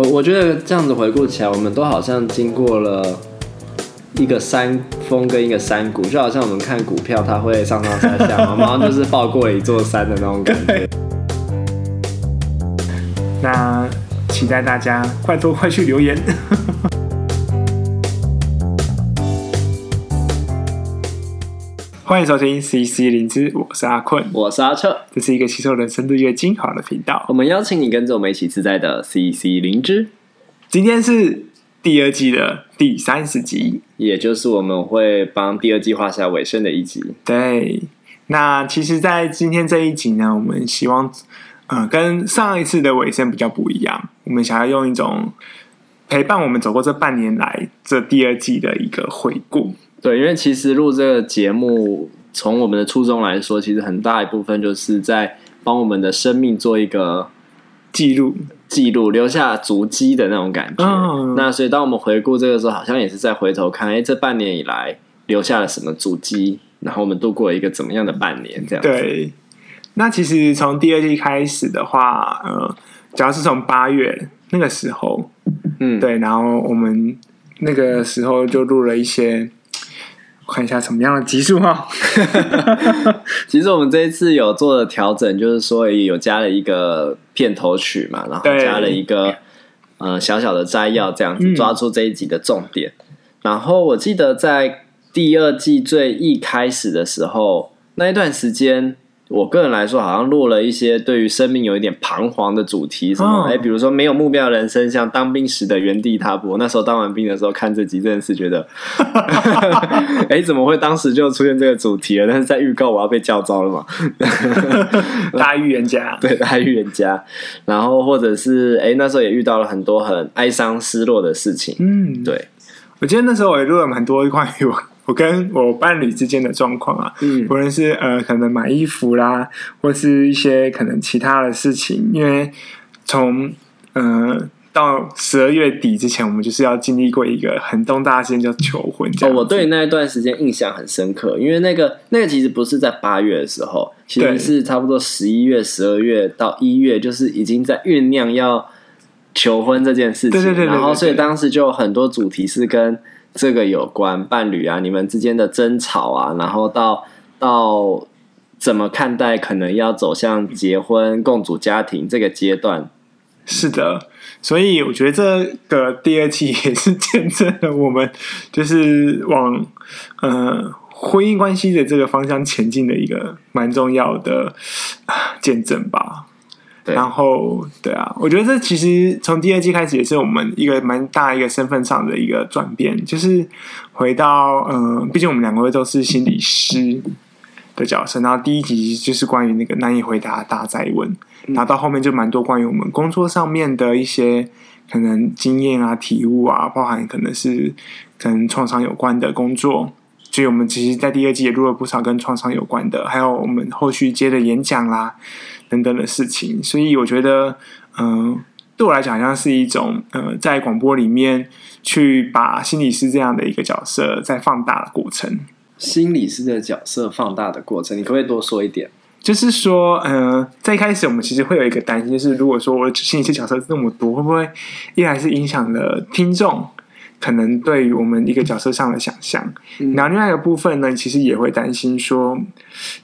我我觉得这样子回顾起来，我们都好像经过了一个山峰跟一个山谷，就好像我们看股票，它会上上下下，然后就是抱过了一座山的那种感觉。那期待大家快多快去留言。欢迎收听 CC 灵芝，我是阿坤，我是阿彻，这是一个吸收人生日月精华的频道。我们邀请你跟着我们一起自在的 CC 灵芝。今天是第二季的第三十集，也就是我们会帮第二季画下尾声的一集。对，那其实，在今天这一集呢，我们希望，呃，跟上一次的尾声比较不一样，我们想要用一种陪伴我们走过这半年来这第二季的一个回顾。对，因为其实录这个节目，从我们的初衷来说，其实很大一部分就是在帮我们的生命做一个记录、记录，留下足迹的那种感觉。嗯、那所以，当我们回顾这个时候，好像也是在回头看，哎，这半年以来留下了什么足迹，然后我们度过了一个怎么样的半年？这样。对。那其实从第二季开始的话，呃，主要是从八月那个时候，嗯，对，然后我们那个时候就录了一些。看一下什么样的集数哈。其实我们这一次有做的调整，就是说有加了一个片头曲嘛，然后加了一个呃小小的摘要，这样子抓住这一集的重点。嗯、然后我记得在第二季最一开始的时候，那一段时间。我个人来说，好像录了一些对于生命有一点彷徨的主题，什么哎，比如说没有目标的人生，像当兵时的原地踏步。那时候当完兵的时候看这集，真的是觉得，哎，怎么会当时就出现这个主题了？但是在预告我要被叫招了嘛？大预言家，对，大预言家。然后或者是哎，那时候也遇到了很多很哀伤、失落的事情。嗯，对，我记得那时候我也录了蛮多关于我。我跟我伴侣之间的状况啊，嗯，无论是呃，可能买衣服啦，或是一些可能其他的事情，因为从呃到十二月底之前，我们就是要经历过一个很重大的事件，叫求婚。哦，我对那一段时间印象很深刻，因为那个那个其实不是在八月的时候，其实是差不多十一月、十二月到一月，就是已经在酝酿要求婚这件事情。对对对，对，对，对，对，然后所以当时就有很多主题是跟。这个有关伴侣啊，你们之间的争吵啊，然后到到怎么看待可能要走向结婚共组家庭这个阶段？是的，所以我觉得这个第二期也是见证了我们就是往呃婚姻关系的这个方向前进的一个蛮重要的见证吧。然后，对啊，我觉得这其实从第二季开始也是我们一个蛮大一个身份上的一个转变，就是回到嗯，毕竟我们两位都是心理师的角色。然后第一集就是关于那个难以回答大灾问，然后到后面就蛮多关于我们工作上面的一些可能经验啊、体悟啊，包含可能是跟创伤有关的工作。所以我们其实，在第二季也录了不少跟创伤有关的，还有我们后续接的演讲啦。等等的事情，所以我觉得，嗯、呃，对我来讲，好像是一种，呃，在广播里面去把心理师这样的一个角色再放大的过程。心理师的角色放大的过程，你可不可以多说一点？就是说，呃，在一开始我们其实会有一个担心，就是如果说我的心理师角色那么多，会不会一来是影响了听众？可能对于我们一个角色上的想象，嗯、然后另外一个部分呢，其实也会担心说，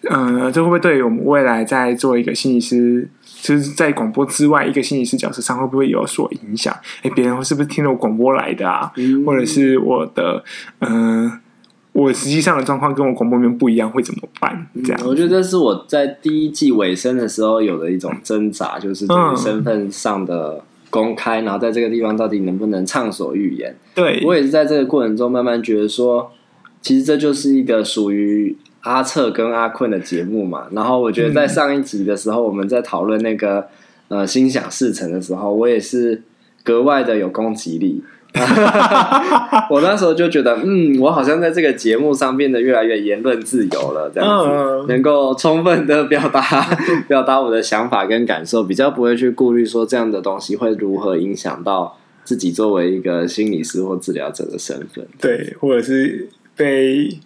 呃，这会不会对于我们未来在做一个心理师，就是在广播之外一个心理师角色上会不会有所影响？哎，别人是不是听了我广播来的啊？嗯、或者是我的，嗯、呃，我实际上的状况跟我广播里面不一样，会怎么办？这样、嗯，我觉得这是我在第一季尾声的时候有的一种挣扎，就是对于身份上的。公开，然后在这个地方到底能不能畅所欲言？对，我也是在这个过程中慢慢觉得说，其实这就是一个属于阿策跟阿坤的节目嘛。然后我觉得在上一集的时候，我们在讨论那个呃心想事成的时候，我也是格外的有攻击力。我那时候就觉得，嗯，我好像在这个节目上变得越来越言论自由了，这样子能够充分的表达表达我的想法跟感受，比较不会去顾虑说这样的东西会如何影响到自己作为一个心理师或治疗者的身份。对，或者是被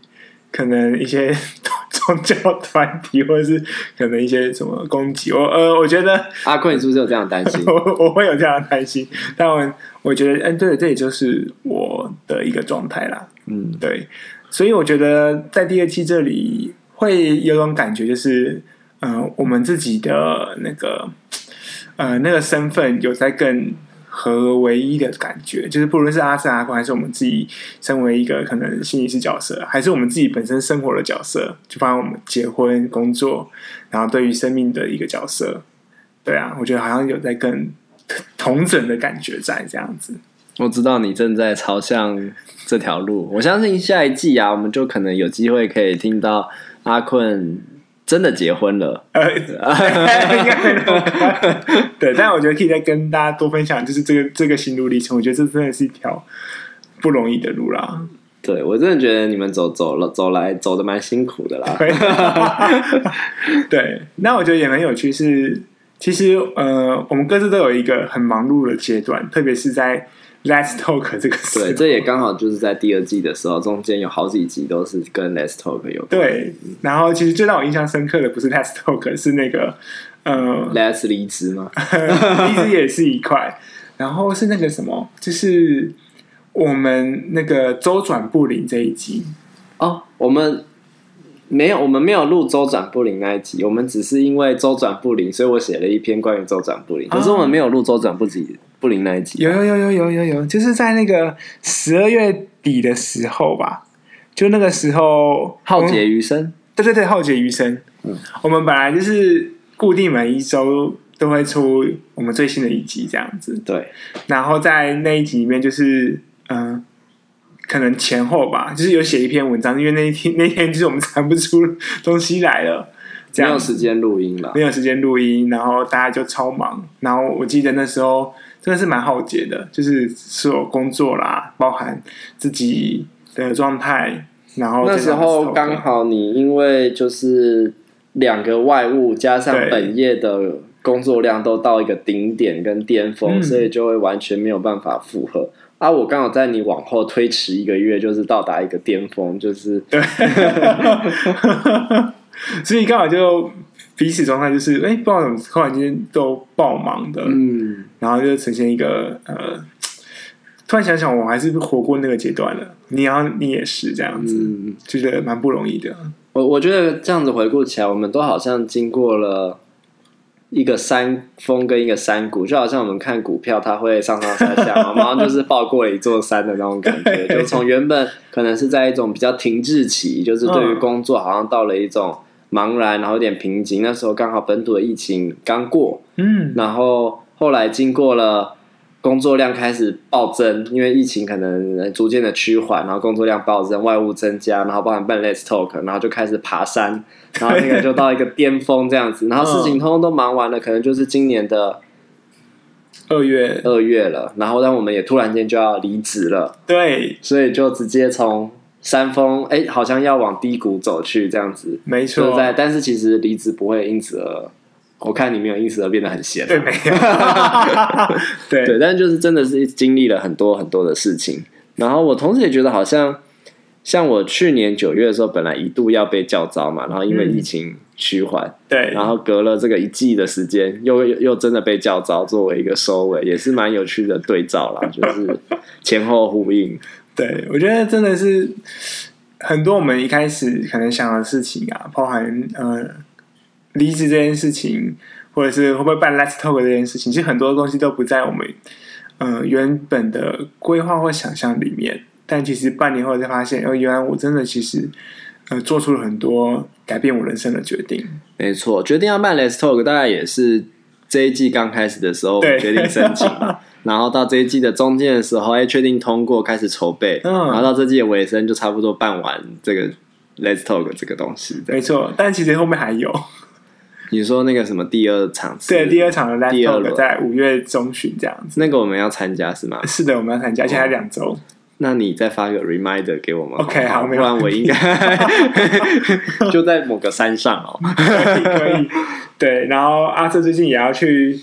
可能一些 宗教团体，或者是可能一些什么攻击。我呃，我觉得阿坤，你是不是有这样担心？我我会有这样担心，但我我觉得，嗯，对，这也就是我的一个状态啦。嗯，对，所以我觉得在第二期这里会有种感觉，就是嗯、呃，我们自己的那个呃那个身份有在更。合为一的感觉，就是不论是阿正阿坤，还是我们自己身为一个可能心理师角色，还是我们自己本身生活的角色，就包括我们结婚、工作，然后对于生命的一个角色，对啊，我觉得好像有在跟同整的感觉在这样子。我知道你正在朝向这条路，我相信下一季啊，我们就可能有机会可以听到阿坤。真的结婚了，呃，应该。对，但我觉得可以再跟大家多分享，就是这个这个心路历程。我觉得这真的是一条不容易的路啦。对，我真的觉得你们走走了走来走的蛮辛苦的啦。对，那我觉得也很有趣是，是其实呃，我们各自都有一个很忙碌的阶段，特别是在。Let's Talk 这个对，这也刚好就是在第二季的时候，中间有好几集都是跟 Let's Talk 有关。对，然后其实最让我印象深刻的不是 Let's Talk，是那个呃，Let's 离职吗？离职也是一块，然后是那个什么，就是我们那个周转不灵这一集哦，我们没有，我们没有录周转不灵那一集，我们只是因为周转不灵，所以我写了一篇关于周转不灵，可是我们没有录周转不灵。不灵那一集有有有有有有有，就是在那个十二月底的时候吧，就那个时候浩劫余生，对对对，浩劫余生。嗯，我们本来就是固定每一周都会出我们最新的一集这样子，对。然后在那一集里面，就是嗯、呃，可能前后吧，就是有写一篇文章，因为那一天 那天就是我们产不出东西来了，这样没有时间录音了，没有时间录音，然后大家就超忙。然后我记得那时候。真的是蛮耗竭的，就是所有工作啦，包含自己的状态，然后那时候刚好你因为就是两个外务加上本业的工作量都到一个顶点跟巅峰，所以就会完全没有办法负荷。啊，我刚好在你往后推迟一个月，就是到达一个巅峰，就是对，所以刚好就。彼此状态就是，哎、欸，不知道怎么突然间都爆忙的，嗯，然后就呈现一个呃，突然想想，我还是活过那个阶段了。你要，你也是这样子，嗯、就觉得蛮不容易的。我我觉得这样子回顾起来，我们都好像经过了一个山峰跟一个山谷，就好像我们看股票，它会上上下下，然后就是抱过了一座山的那种感觉。就从原本可能是在一种比较停滞期，就是对于工作好像到了一种。茫然，然后有点瓶颈。那时候刚好本土的疫情刚过，嗯，然后后来经过了工作量开始暴增，因为疫情可能逐渐的趋缓，然后工作量暴增，外务增加，然后包含办 Let's Talk，然后就开始爬山，然后那个就到一个巅峰这样子，然后事情通通都忙完了，可能就是今年的二月。二月了，然后让我们也突然间就要离职了，对，所以就直接从。山峰，哎，好像要往低谷走去，这样子，没错。在，但是其实离职不会因此而，我看你没有因此而变得很闲，对，没有，对。对，但就是真的是经历了很多很多的事情。然后我同时也觉得，好像像我去年九月的时候，本来一度要被叫招嘛，然后因为疫情趋缓，嗯、对，然后隔了这个一季的时间，又又真的被叫招，作为一个收尾，也是蛮有趣的对照啦，就是前后呼应。对，我觉得真的是很多我们一开始可能想的事情啊，包含呃离职这件事情，或者是会不会办 Let's Talk 这件事情，其实很多东西都不在我们呃原本的规划或想象里面。但其实半年后才发现，哦，原来我真的其实呃做出了很多改变我人生的决定。没错，决定要办 Let's Talk，大概也是这一季刚开始的时候决定申请。然后到这一季的中间的时候，哎，确定通过，开始筹备。嗯，然后到这季的尾声，就差不多办完这个 Let's Talk 这个东西。没错，但其实后面还有。你说那个什么第二场？对，第二场的 Let's Talk 在五月中旬这样子。那个我们要参加是吗？是的，我们要参加，而且还两周。那你再发个 reminder 给我们，OK，好，不然我应该 就在某个山上哦。可以，可以。对，然后阿瑟最近也要去。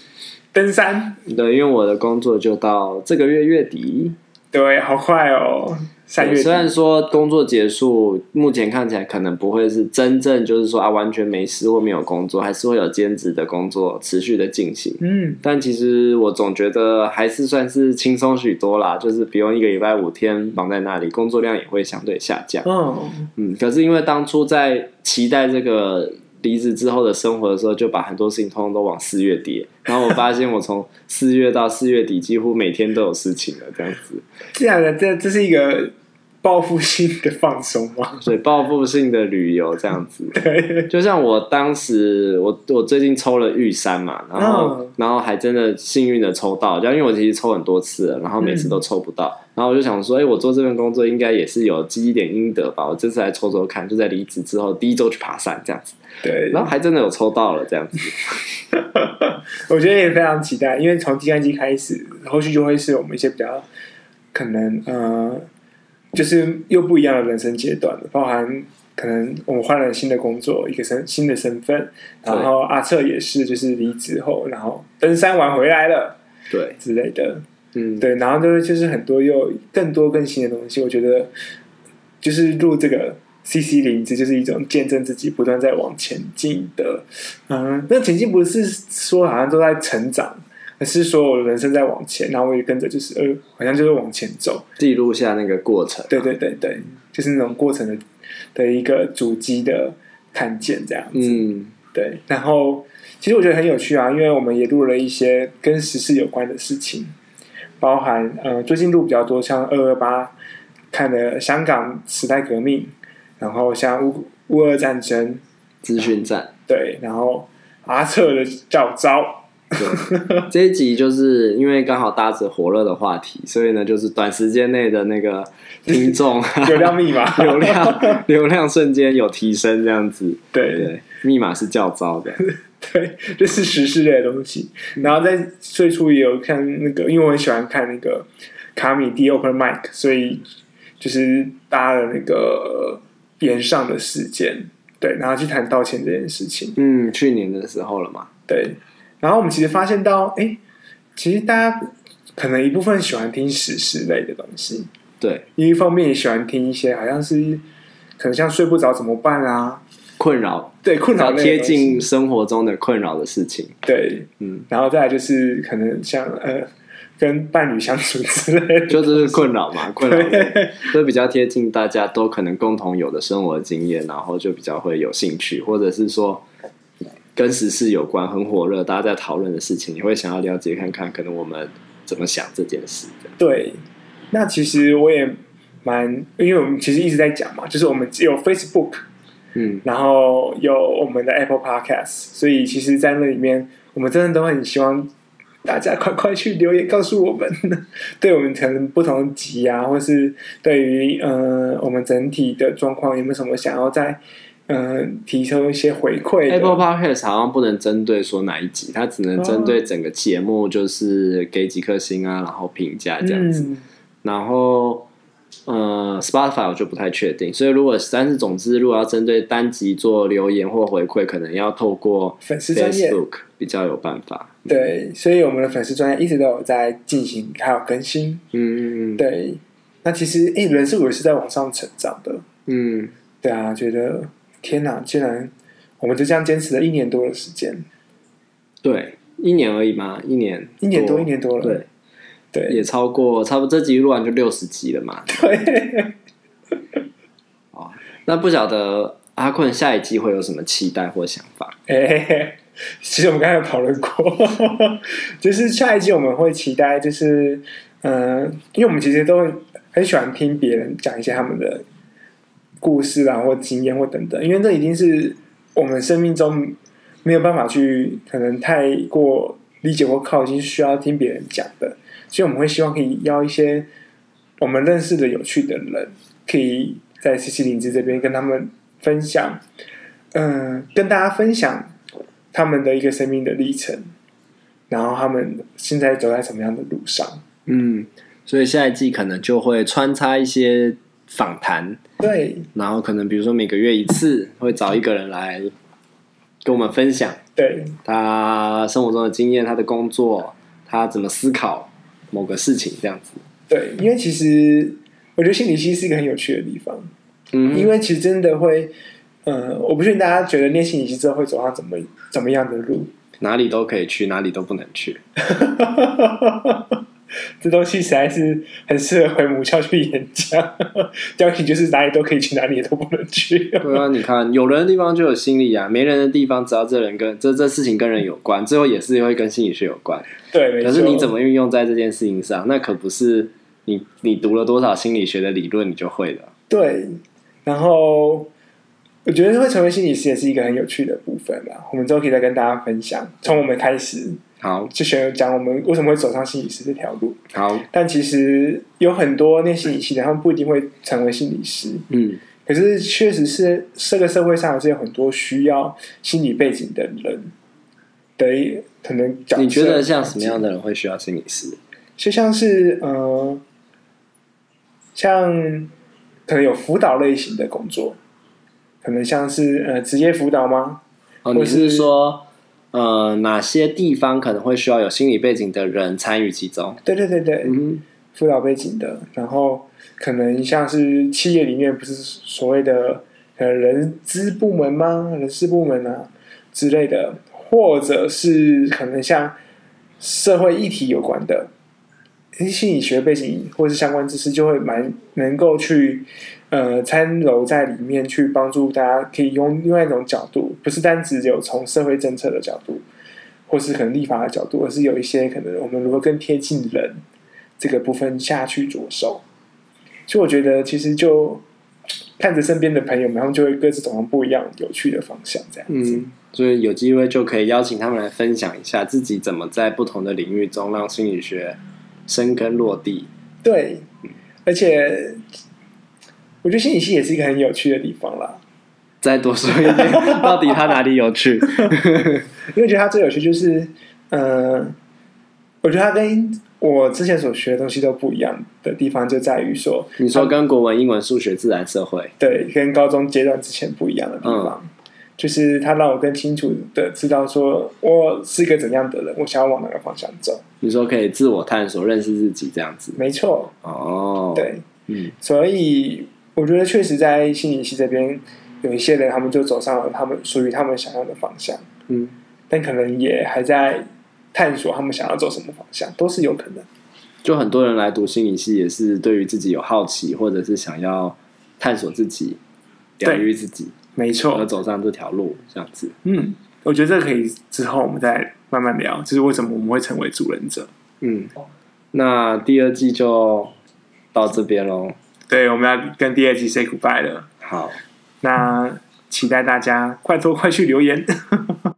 登山，对，因为我的工作就到这个月月底，对，好快哦。三月。虽然说工作结束，目前看起来可能不会是真正就是说啊完全没事或没有工作，还是会有兼职的工作持续的进行。嗯，但其实我总觉得还是算是轻松许多啦，就是不用一个礼拜五天绑在那里，工作量也会相对下降。哦，嗯，可是因为当初在期待这个。离职之后的生活的时候，就把很多事情通通都往四月底。然后我发现，我从四月到四月底，几乎每天都有事情了，这样子。这样的，这这是一个报复性的放松吗？所以报复性的旅游这样子。对，就像我当时，我我最近抽了玉山嘛，然后、嗯、然后还真的幸运的抽到，就因为我其实抽很多次了，然后每次都抽不到。嗯然后我就想说，哎，我做这份工作应该也是有积一点阴德吧？我这次来抽抽看，就在离职之后第一周去爬山这样子。对，然后还真的有抽到了这样子。我觉得也非常期待，因为从第三季开始，后续就会是我们一些比较可能呃，就是又不一样的人生阶段，包含可能我们换了新的工作，一个身新的身份，然后阿策也是，就是离职后，然后登山完回来了，对之类的。嗯，对，然后就是就是很多又更多更新的东西，我觉得就是录这个 CC 零，这就是一种见证自己不断在往前进的，嗯，那前进不是说好像都在成长，而是说我的人生在往前，然后我也跟着就是呃，好像就是往前走，记录下那个过程，啊，对对对对，就是那种过程的的一个主机的看见这样子，嗯，对，然后其实我觉得很有趣啊，因为我们也录了一些跟时事有关的事情。包含呃，最近录比较多，像二二八看的香港时代革命，然后像乌乌俄战争资讯战，对，然后阿策的教招，对，这一集就是因为刚好搭着火热的话题，所以呢，就是短时间内的那个 听众流量密码。流量 流量瞬间有提升，这样子，对。对，密码是较糟的。对，这是时事类的东西。然后在最初也有看那个，因为我很喜欢看那个卡米蒂 Open Mic，所以就是搭了那个边上的事件，对，然后去谈道歉这件事情。嗯，去年的时候了嘛。对。然后我们其实发现到，哎，其实大家可能一部分喜欢听时事类的东西，对，另一方面也喜欢听一些好像是可能像睡不着怎么办啊。困扰，对，困扰贴近生活中的困扰的事情，对，嗯，然后再来就是可能像呃，跟伴侣相处之类的，就是困扰嘛，困扰，都比较贴近大家都可能共同有的生活经验，然后就比较会有兴趣，或者是说跟时事有关、很火热、大家在讨论的事情，你会想要了解看看，可能我们怎么想这件事。对，那其实我也蛮，因为我们其实一直在讲嘛，就是我们只有 Facebook。嗯，然后有我们的 Apple Podcast，所以其实，在那里面，我们真的都很希望大家快快去留言告诉我们，对我们可能不同集啊，或是对于呃我们整体的状况有没有什么想要再嗯、呃、提出一些回馈？Apple Podcast 好像不能针对说哪一集，它只能针对整个节目，就是给几颗星啊，然后评价这样子，嗯、然后。呃，Spotify 我就不太确定，所以如果但是总之，如果要针对单集做留言或回馈，可能要透过粉丝专业比较有办法。对，所以我们的粉丝专业一直都有在进行，还有更新。嗯嗯嗯，对。那其实，哎、欸，人数也是在往上成长的。嗯，对啊，觉得天哪，竟然我们就这样坚持了一年多的时间。对，一年而已嘛，一年，一年多，一年多了。对。对，也超过，差不多这集录完就六十集了嘛。对，哦，那不晓得阿坤下一季会有什么期待或想法？哎、欸，其实我们刚才有讨论过，就是下一季我们会期待，就是嗯、呃，因为我们其实都很喜欢听别人讲一些他们的故事啊，或经验或等等，因为这已经是我们生命中没有办法去可能太过理解或靠近，需要听别人讲的。所以我们会希望可以邀一些我们认识的有趣的人，可以在 CC 林芝这边跟他们分享，嗯、呃，跟大家分享他们的一个生命的历程，然后他们现在走在什么样的路上。嗯，所以下一季可能就会穿插一些访谈，对，然后可能比如说每个月一次会找一个人来跟我们分享，对，他生活中的经验，他的工作，他怎么思考。某个事情这样子，对，因为其实我觉得心理系是一个很有趣的地方，嗯，因为其实真的会，呃，我不确定大家觉得念心理系之后会走上怎么怎么样的路，哪里都可以去，哪里都不能去。这东西实在是很适合回母校去演讲。标题就是哪里都可以去，哪里都不能去。对啊，你看有人的地方就有心理啊，没人的地方，只要这人跟这这事情跟人有关，最后也是会跟心理学有关。对，可是你怎么运用在这件事情上，那可不是你你读了多少心理学的理论你就会的。对，然后我觉得会成为心理师也是一个很有趣的部分吧。我们之后可以再跟大家分享，从我们开始。好，就选讲我们为什么会走上心理师这条路。好，但其实有很多念心理系的，他们不一定会成为心理师。嗯，可是确实是这个社会上还是有很多需要心理背景的人的可能。你觉得像什么样的人会需要心理师？就像是呃，像可能有辅导类型的工作，可能像是呃职业辅导吗？哦，你是说？呃，哪些地方可能会需要有心理背景的人参与其中？对对对对，嗯，辅导背景的，然后可能像是企业里面不是所谓的呃人资部门吗？人事部门啊之类的，或者是可能像社会议题有关的，心理学背景或是相关知识，就会蛮能够去。呃，参揉在里面去帮助大家，可以用另外一种角度，不是单只有从社会政策的角度，或是可能立法的角度，而是有一些可能我们如何更贴近人这个部分下去着手。所以我觉得，其实就看着身边的朋友们，他们就会各自走上不一样有趣的方向，这样子。嗯，所以有机会就可以邀请他们来分享一下自己怎么在不同的领域中让心理学生根落地。对，而且。我觉得心理系也是一个很有趣的地方啦。再多说一点，到底它哪里有趣？因为觉得它最有趣就是，呃，我觉得它跟我之前所学的东西都不一样的地方就在于说，你说跟国文、英文、数学、自然、社会，对，跟高中阶段之前不一样的地方，嗯、就是他让我更清楚的知道说我是一个怎样的人，我想要往哪个方向走。你说可以自我探索、认识自己这样子，没错。哦，对，嗯，所以。我觉得确实在心理系这边有一些人，他们就走上了他们属于他们想要的方向，嗯，但可能也还在探索他们想要走什么方向，都是有可能。就很多人来读心理系，也是对于自己有好奇，或者是想要探索自己、疗愈自己，没错，而走上这条路这样子。嗯，我觉得这可以之后我们再慢慢聊，就是为什么我们会成为主人者。嗯，那第二季就到这边喽。对，我们要跟第二季 say goodbye 了。好，那期待大家快多快去留言。